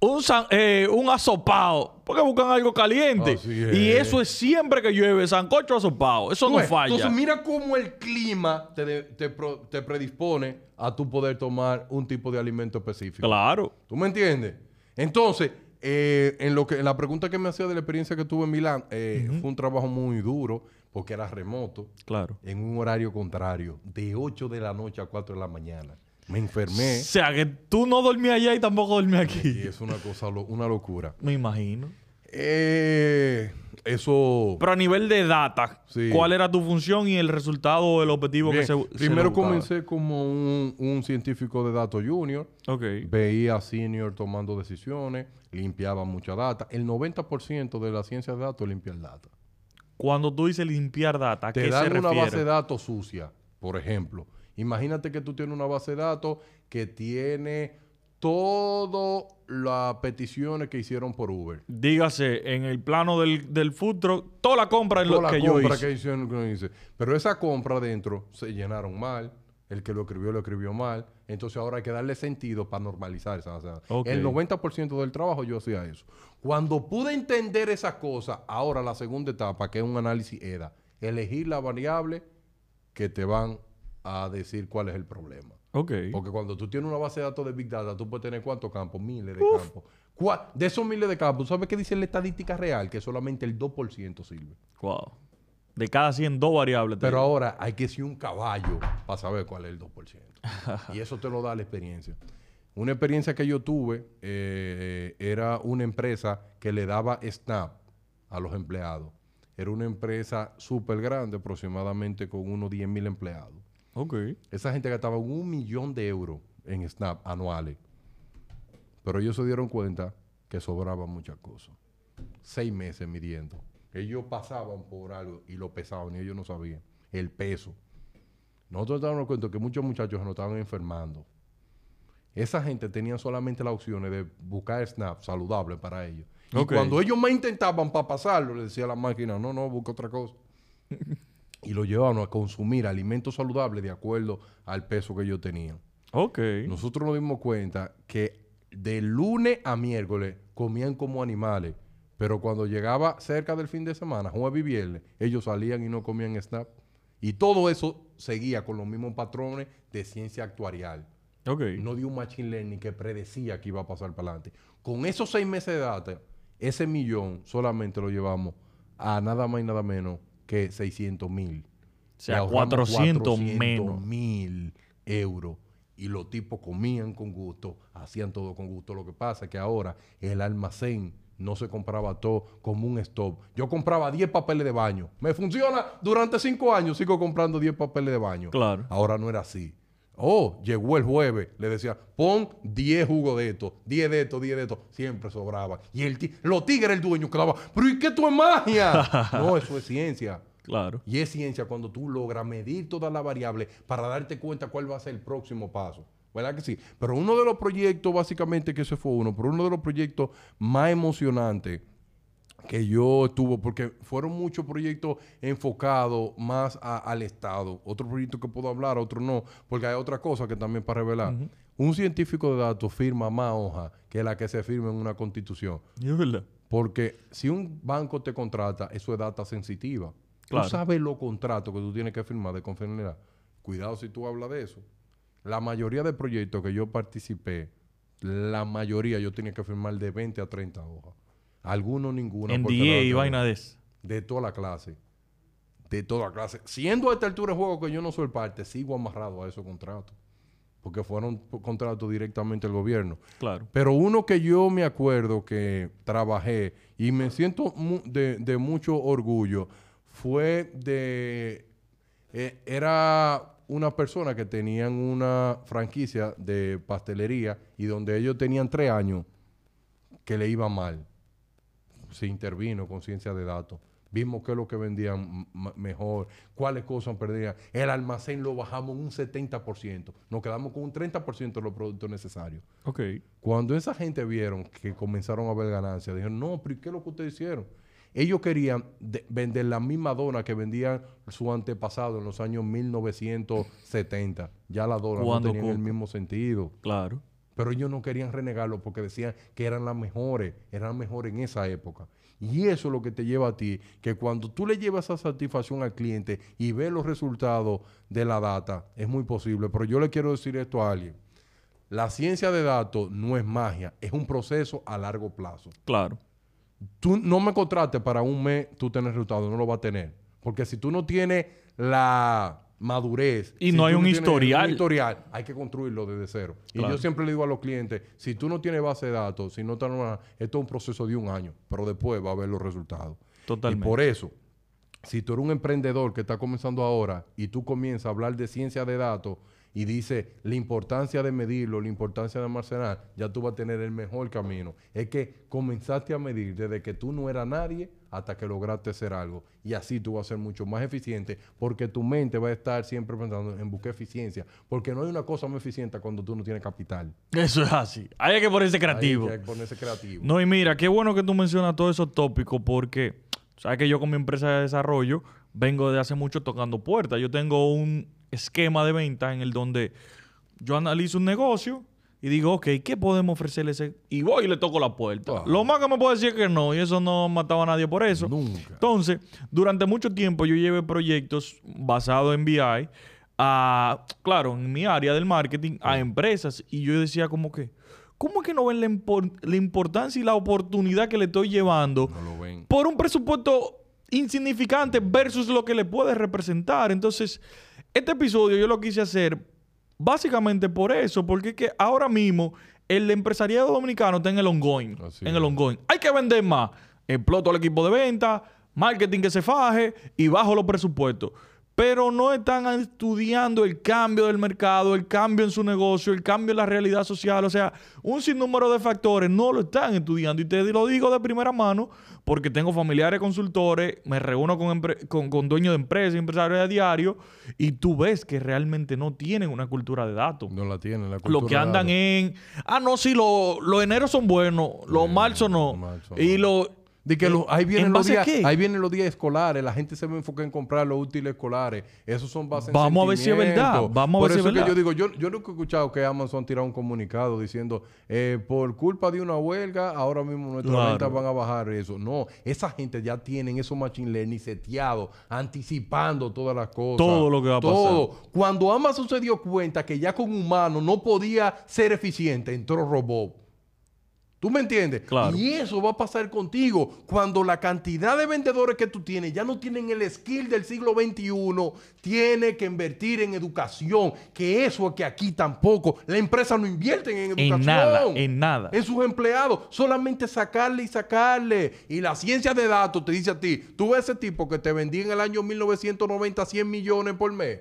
un, san- eh, un asopado, porque buscan algo caliente. Es. Y eso es siempre que llueve, sancocho asopado. Eso Tú no ves, falla. Entonces, mira cómo el clima te, de- te pro- te predispone a tu poder tomar un tipo de alimento específico. Claro. ¿Tú me entiendes? Entonces, eh, en, lo que, en la pregunta que me hacía de la experiencia que tuve en Milán, eh, fue un trabajo muy duro porque era remoto, Claro. en un horario contrario, de 8 de la noche a 4 de la mañana. Me enfermé O sea, que tú no dormías allá y tampoco dormías y aquí. es una cosa, lo- una locura. Me imagino. Eh, eso... Pero a nivel de data, Sí. ¿cuál era tu función y el resultado el objetivo Bien, que se se primero comencé como un, un científico de datos junior. Veía a senior tomando decisiones, limpiaba mucha data. El 90% de la ciencia de datos limpia el data. Cuando tú dices limpiar data, ¿a Te qué se dan una refiere? base de datos sucia, por ejemplo. Imagínate que tú tienes una base de datos que tiene todas las peticiones que hicieron por Uber. Dígase, en el plano del, del food truck, toda la compra es lo la que yo hice. que hicieron, que dice. Pero esa compra dentro se llenaron mal. El que lo escribió lo escribió mal. Entonces ahora hay que darle sentido para normalizar esa datos. Ok. El 90% del trabajo yo hacía eso. Cuando pude entender esas cosas, ahora la segunda etapa, que es un análisis EDA, elegir la variable que te van a decir cuál es el problema. Ok. Porque cuando tú tienes una base de datos de Big Data, tú puedes tener cuántos campos, miles de campos. Cua- De esos miles de campos, ¿sabes qué dice la estadística real? Que solamente el 2% sirve. Wow. De cada 100, dos variables. Pero digo. ahora hay que ser un caballo para saber cuál es el 2%. y eso te lo da la experiencia. Una experiencia que yo tuve eh, era una empresa que le daba Snap a los empleados. Era una empresa súper grande, aproximadamente con unos 10 mil empleados. Ok. Esa gente gastaba un millón de euros en Snap anuales. Pero ellos se dieron cuenta que sobraban muchas cosas. Seis meses midiendo. Ellos pasaban por algo y lo pesaban y ellos no sabían el peso. Nosotros nos damos cuenta que muchos muchachos nos estaban enfermando. Esa gente tenía solamente las opciones de buscar Snap saludable para ellos. Y cuando ellos más intentaban para pasarlo, le decía a la máquina, no, no, busca otra cosa (laughs) y lo llevaban a consumir alimentos saludables de acuerdo al peso que ellos tenían. Ok. Nosotros nos dimos cuenta que de lunes a miércoles comían como animales, pero cuando llegaba cerca del fin de semana, jueves y viernes, ellos salían y no comían snap. Y todo eso seguía con los mismos patrones de ciencia actuarial. Ok. No dio un machine learning que predecía que iba a pasar para adelante. Con esos seis meses de data, ese millón solamente lo llevamos a nada más y nada menos que 600 mil. O sea, Le ahorramos 400 menos. mil euros. Y los tipos comían con gusto, hacían todo con gusto. Lo que pasa es que ahora el almacén no se compraba todo como un stop. Yo compraba 10 papeles de baño. Me funciona durante 5 años, sigo comprando 10 papeles de baño. Claro. Ahora no era así. Oh, llegó el jueves, le decía, pon 10 jugos de esto, 10 de esto, 10 de esto. Siempre sobraba. Y el ti- los tigres, el dueño, quedaba, pero ¿y qué tú es magia? (laughs) no, eso es ciencia. Claro. Y es ciencia cuando tú logras medir todas las variables para darte cuenta cuál va a ser el próximo paso. ¿Verdad que sí? Pero uno de los proyectos, básicamente, que ese fue uno, pero uno de los proyectos más emocionantes que yo tuve, porque fueron muchos proyectos enfocados más a- al Estado. Otro proyecto que puedo hablar, otro no, porque hay otra cosa que también para revelar. Un científico de datos firma más hojas que la que se firma en una constitución. Y es verdad. Porque si un banco te contrata, eso es data sensitiva. Claro. Tú sabes los contratos que tú tienes que firmar de confidencialidad. Cuidado si tú hablas de eso. La mayoría de proyectos que yo participé, la mayoría yo tenía que firmar de 20 a 30 hojas. Algunos ninguna. porque NDA no y vaina de eso. De toda la clase. De toda la clase. Siendo a esta altura de juego que yo no soy parte, sigo amarrado a esos contratos. Porque fueron contratos directamente del gobierno. Claro. Pero uno que yo me acuerdo que trabajé y me siento mu- de, de mucho orgullo fue de... eh, era una persona que tenían una franquicia de pastelería y donde ellos tenían tres años que le iba mal. Se intervino con ciencia de datos. Vimos qué es lo que vendían mejor, cuáles cosas perdían. El almacén lo bajamos un 70%. Nos quedamos con un 30% de los productos necesarios. Ok. Cuando esa gente vieron que comenzaron a ver ganancias, dijeron, no, pero ¿y qué es lo que ustedes hicieron? Ellos querían de- vender la misma dona que vendían su antepasado en los años 1970. Ya la dona no tenían el mismo sentido. Claro. Pero ellos no querían renegarlo porque decían que eran las mejores, eran mejores en esa época. Y eso es lo que te lleva a ti, que cuando tú le llevas esa satisfacción al cliente y ves los resultados de la data, es muy posible. Pero yo le quiero decir esto a alguien. La ciencia de datos no es magia, es un proceso a largo plazo. Claro. Tú no me contrates para un mes, tú tienes resultados, no lo vas a tener. Porque si tú no tienes la madurez Y si no hay un historial. un historial, hay que construirlo desde cero. Y yo siempre le digo a los clientes, si tú no tienes base de datos, si no estás nada, esto es un proceso de un año, pero después va a ver los resultados. Totalmente. Y por eso, si tú eres un emprendedor que está comenzando ahora y tú comienzas a hablar de ciencia de datos y dices la importancia de medirlo, la importancia de almacenar, ya tú vas a tener el mejor camino. Es que comenzaste a medir desde que tú no eras nadie hasta que lograste hacer algo. Y así tú vas a ser mucho más eficiente porque tu mente va a estar siempre pensando en buscar eficiencia. Porque no hay una cosa más eficiente cuando tú no tienes capital. Eso es así. Hay que ponerse creativo. Hay que ponerse creativo. No, y mira, qué bueno que tú mencionas todos esos tópicos porque, sabes que yo con mi empresa de desarrollo vengo de hace mucho tocando puertas. Yo tengo un esquema de venta en el donde yo analizo un negocio y digo, ok, ¿qué podemos ofrecerle ese? Y voy y le toco la puerta. Lo más que me puede decir es que no, y eso no mataba a nadie por eso. Nunca. Entonces, durante mucho tiempo yo llevé proyectos basados en BI a, claro, en mi área del marketing, a empresas. Y yo decía como que, ¿cómo es que no ven la, impor- la importancia y la oportunidad que le estoy llevando No lo ven. por un presupuesto insignificante versus lo que le puede representar? Entonces, este episodio yo lo quise hacer básicamente por eso, porque es que ahora mismo el empresariado dominicano está en el ongoing. Así en el ongoing. Hay que vender más. Exploto al equipo de venta, marketing que se faje y bajo los presupuestos. Pero no están estudiando el cambio del mercado, el cambio en su negocio, el cambio en la realidad social. O sea, un sinnúmero de factores no lo están estudiando. Y te lo digo de primera mano porque tengo familiares consultores, me reúno con, con, con dueños de empresas, empresarios a diario, y tú ves que realmente no tienen una cultura de datos. No la tienen. La Lo cultura que andan de- en. Ah, no, sí, los los eneros son buenos, los marzo no. marzo y no. los. De que ¿En- los- ahí vienen en los días, ahí vienen los días escolares, la gente se va a enfocar en comprar los útiles escolares. Esos son bases en Vamos a ver si es verdad, vamos a Por ver si eso es que yo digo, yo, yo nunca he escuchado que Amazon tirado un comunicado diciendo, eh, por culpa de una huelga, ahora mismo nuestras Claro. ventas van a bajar eso. No, esa gente ya tienen esos machine learning seteados, anticipando todas las cosas. Todo lo que va a pasar. Todo. Cuando Amazon se dio cuenta que ya con humano no podía ser eficiente, entró robot. ¿Tú me entiendes? Claro. Y eso va a pasar contigo cuando la cantidad de vendedores que tú tienes ya no tienen el skill del siglo XXI, tiene que invertir en educación, que eso es que aquí tampoco. La empresa no invierte en educación. En nada, en nada. En sus empleados, solamente sacarle y sacarle. Y la ciencia de datos te dice a ti, tú ves ese tipo que te vendía en el año 1990 100 millones por mes.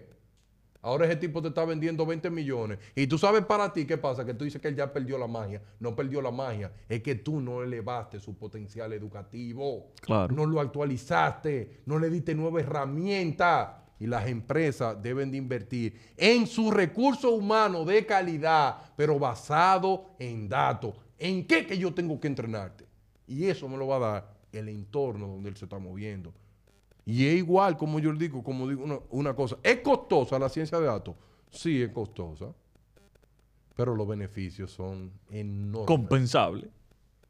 Ahora ese tipo te está vendiendo 20 millones. Y tú sabes para ti qué pasa, que tú dices que él ya perdió la magia. No perdió la magia. Es que tú no elevaste su potencial educativo. Claro. No lo actualizaste. No le diste nueva herramienta. Y las empresas deben de invertir en su recurso humano de calidad, pero basado en datos. ¿En qué que yo tengo que entrenarte? Y eso me lo va a dar el entorno donde él se está moviendo. Y es igual, como yo le digo, como digo una, una cosa. ¿Es costosa la ciencia de datos? Sí, es costosa. pero los beneficios son enormes. Compensable.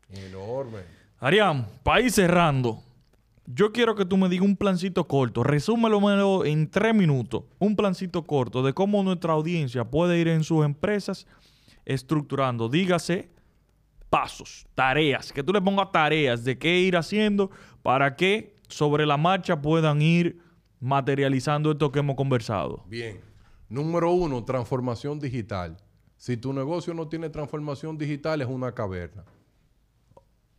Enormes. Arián, ir cerrando, yo quiero que tú me digas un plancito corto, resúmelo en tres minutos, un plancito corto de cómo nuestra audiencia puede ir en sus empresas estructurando, dígase, pasos, tareas, que tú le pongas tareas de qué ir haciendo para que sobre la marcha puedan ir materializando esto que hemos conversado. Bien. Número uno, transformación digital. Si tu negocio no tiene transformación digital, es una caverna.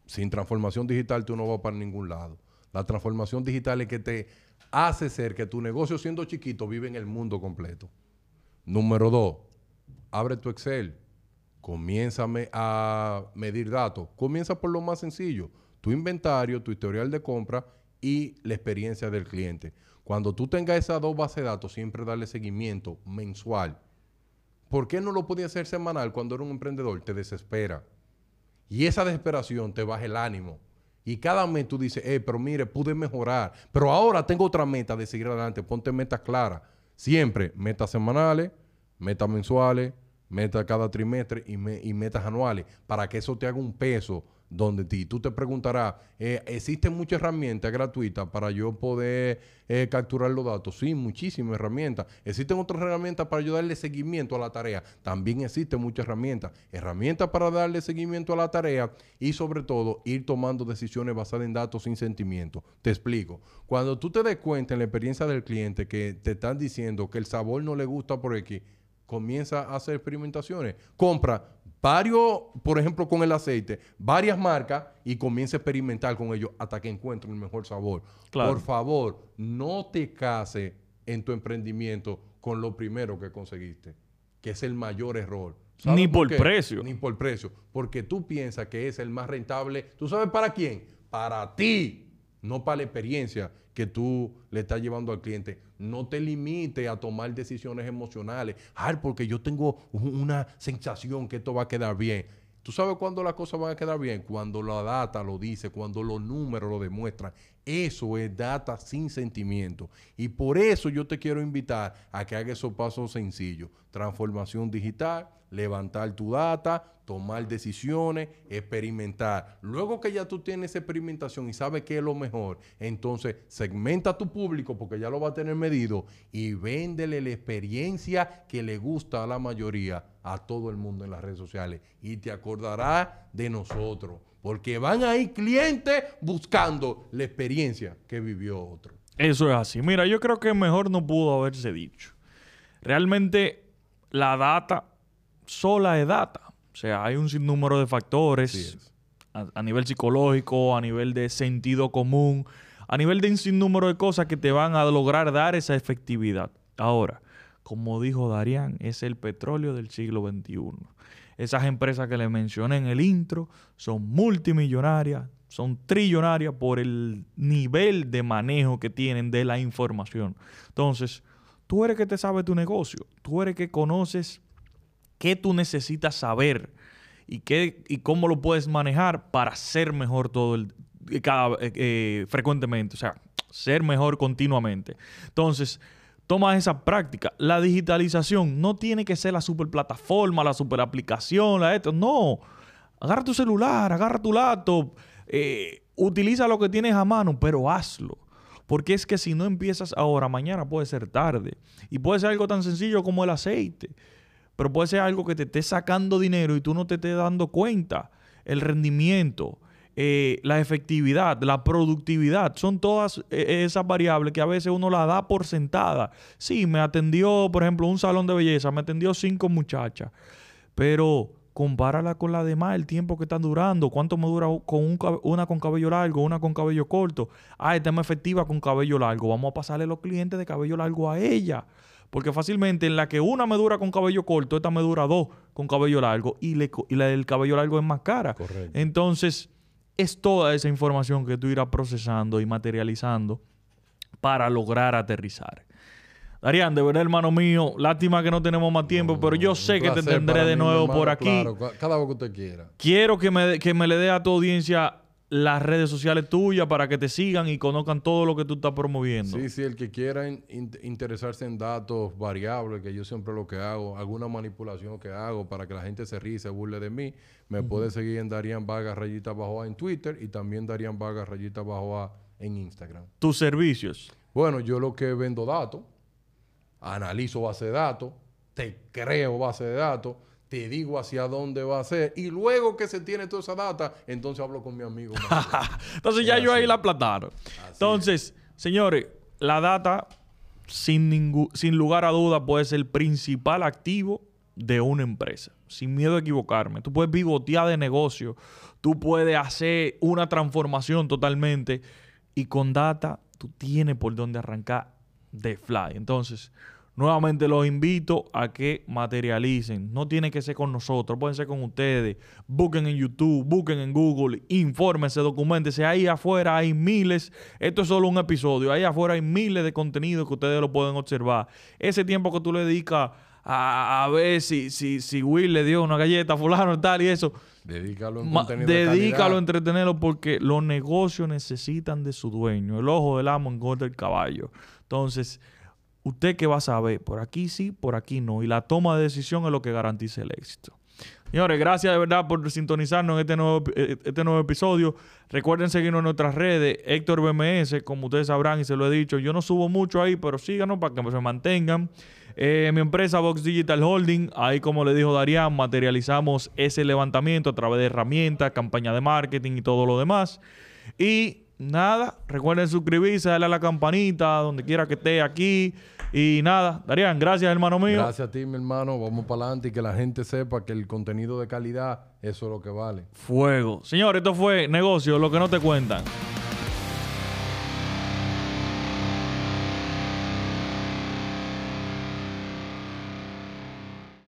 Sin transformación digital tú no vas para ningún lado. La transformación digital es que te hace ser que tu negocio siendo chiquito vive en el mundo completo. Número dos, abre tu Excel. Comienza a medir datos. Comienza por lo más sencillo. Tu inventario, tu historial de compra y la experiencia del cliente. Cuando tú tengas esas dos bases de datos, siempre darle seguimiento mensual. ¿Por qué no lo podías hacer semanal cuando eres un emprendedor? Te desespera. Y esa desesperación te baja el ánimo. Y cada mes tú dices, eh, pero mire, pude mejorar. Pero ahora tengo otra meta de seguir adelante. Ponte metas claras. Siempre metas semanales, metas mensuales, metas cada trimestre y metas anuales. Para que eso te haga un peso donde ti. Tú te preguntarás, eh, ¿existen muchas herramientas gratuitas para yo poder eh, capturar los datos? Sí, muchísimas herramientas. ¿Existen otras herramientas para yo darle seguimiento a la tarea? También existen muchas herramientas. Herramientas para darle seguimiento a la tarea y sobre todo ir tomando decisiones basadas en datos sin sentimiento. Te explico. Cuando tú te des cuenta en la experiencia del cliente que te están diciendo que el sabor no le gusta por aquí, comienza a hacer experimentaciones. Compra varios, por ejemplo, con el aceite, varias marcas y comienza a experimentar con ellos hasta que encuentre el mejor sabor. Por favor, no te cases en tu emprendimiento con lo primero que conseguiste, que es el mayor error. Ni por, precio. Ni por precio. Porque tú piensas que es el más rentable. ¿Tú sabes para quién? Para ti, no para la experiencia que tú le estás llevando al cliente. No te limite a tomar decisiones emocionales. Ay, porque yo tengo una sensación que esto va a quedar bien. ¿Tú sabes cuándo las cosas van a quedar bien? Cuando la data lo dice, cuando los números lo demuestran. Eso es data sin sentimiento. Y por eso yo te quiero invitar a que hagas esos pasos sencillos. Transformación digital, levantar tu data, tomar decisiones, experimentar. Luego que ya tú tienes experimentación y sabes qué es lo mejor, entonces segmenta tu público porque ya lo va a tener medido y véndele la experiencia que le gusta a la mayoría, a todo el mundo en las redes sociales. Y te acordarás de nosotros, porque van a ir clientes buscando la experiencia que vivió otro. Eso es así. Mira, yo creo que mejor no pudo haberse dicho. Realmente la data sola es data. O sea, hay un sinnúmero de factores a, nivel psicológico, a nivel de sentido común, a nivel de un sinnúmero de cosas que te van a lograr dar esa efectividad. Ahora, como dijo Darían, es el petróleo del siglo XXI. Esas empresas que le mencioné en el intro son multimillonarias, son trillonarias por el nivel de manejo que tienen de la información. Entonces, tú eres que te sabe tu negocio, tú eres que conoces qué tú necesitas saber y, qué, y cómo lo puedes manejar para ser mejor todo el, cada, eh, eh, frecuentemente, o sea, ser mejor continuamente. Entonces, toma esa práctica. La digitalización no tiene que ser la super plataforma, la super aplicación, la esto. No. Agarra tu celular, agarra tu laptop, eh, utiliza lo que tienes a mano, pero hazlo. Porque es que si no empiezas ahora, mañana puede ser tarde. Y puede ser algo tan sencillo como el aceite pero puede ser algo que te esté sacando dinero y tú no te estés dando cuenta. El rendimiento, eh, la efectividad, la productividad, son todas eh, esas variables que a veces uno la da por sentada. Sí, me atendió, por ejemplo, un salón de belleza, me atendió cinco muchachas, pero compárala con la demás, el tiempo que están durando, cuánto me dura con una con cabello largo, una con cabello corto. Ah, esta es más efectiva con cabello largo. Vamos a pasarle los clientes de cabello largo a ella. Porque fácilmente en la que una me dura con cabello corto, esta me dura dos con cabello largo y, la del cabello largo es más cara. Correcto. Entonces, es toda esa información que tú irás procesando y materializando para lograr aterrizar. Darían, de verdad, hermano mío, lástima que no tenemos más tiempo, pero yo sé que te tendré de nuevo por aquí. Claro, cada vez que usted quiera. Quiero que me, que me le dé a tu audiencia las redes sociales tuyas para que te sigan y conozcan todo lo que tú estás promoviendo. Sí, sí, el que quiera interesarse en datos variables, que yo siempre lo que hago, alguna manipulación que hago para que la gente se ríe y se burle de mí, me puede seguir en Darían Vargas Rayita Bajo A en Twitter y también Darían Vargas Rayita Bajo A en Instagram. ¿Tus servicios? Bueno, yo lo que vendo datos, analizo base de datos, te creo base de datos, te digo hacia dónde va a ser. Y luego que se tiene toda esa data, entonces hablo con mi amigo. (laughs) entonces ya yo ahí la plataron. entonces, señores, la data, sin, ningún, sin lugar a duda, puede ser el principal activo de una empresa. Sin miedo a equivocarme. Tú puedes pivotear de negocio. Tú puedes hacer una transformación totalmente. Y con data, tú tienes por dónde arrancar de fly. Entonces, Nuevamente los invito a que materialicen. No tiene que ser con nosotros, pueden ser con ustedes. Busquen en YouTube, busquen en Google, infórmense, documentense. Ahí afuera hay miles. Esto es solo un episodio. Ahí afuera hay miles de contenidos que ustedes lo pueden observar. Ese tiempo que tú le dedicas a, ver si, si, si Will le dio una galleta a fulano y tal y eso. Dedícalo en contenido Dedícalo a entretenerlo porque los negocios necesitan de su dueño. El ojo del amo engorda el caballo. Entonces usted qué va a saber, por aquí sí, por aquí no. Y la toma de decisión es lo que garantiza el éxito. Señores, gracias de verdad por sintonizarnos en este nuevo, eh, este nuevo episodio. Recuerden seguirnos en nuestras redes, Héctor BMS, como ustedes sabrán y se lo he dicho. Yo no subo mucho ahí, pero síganos para que se mantengan. Eh, mi empresa Vox Digital Holding, ahí como le dijo Darían, materializamos ese levantamiento a través de herramientas, campaña de marketing y todo lo demás. Y nada, recuerden suscribirse, darle a la campanita, donde quiera que esté aquí. Y nada, Darían, gracias hermano mío. Gracias a ti, mi hermano. Vamos para adelante y que la gente sepa que el contenido de calidad, eso es lo que vale. Fuego. Señor, esto fue negocio, lo que no te cuentan.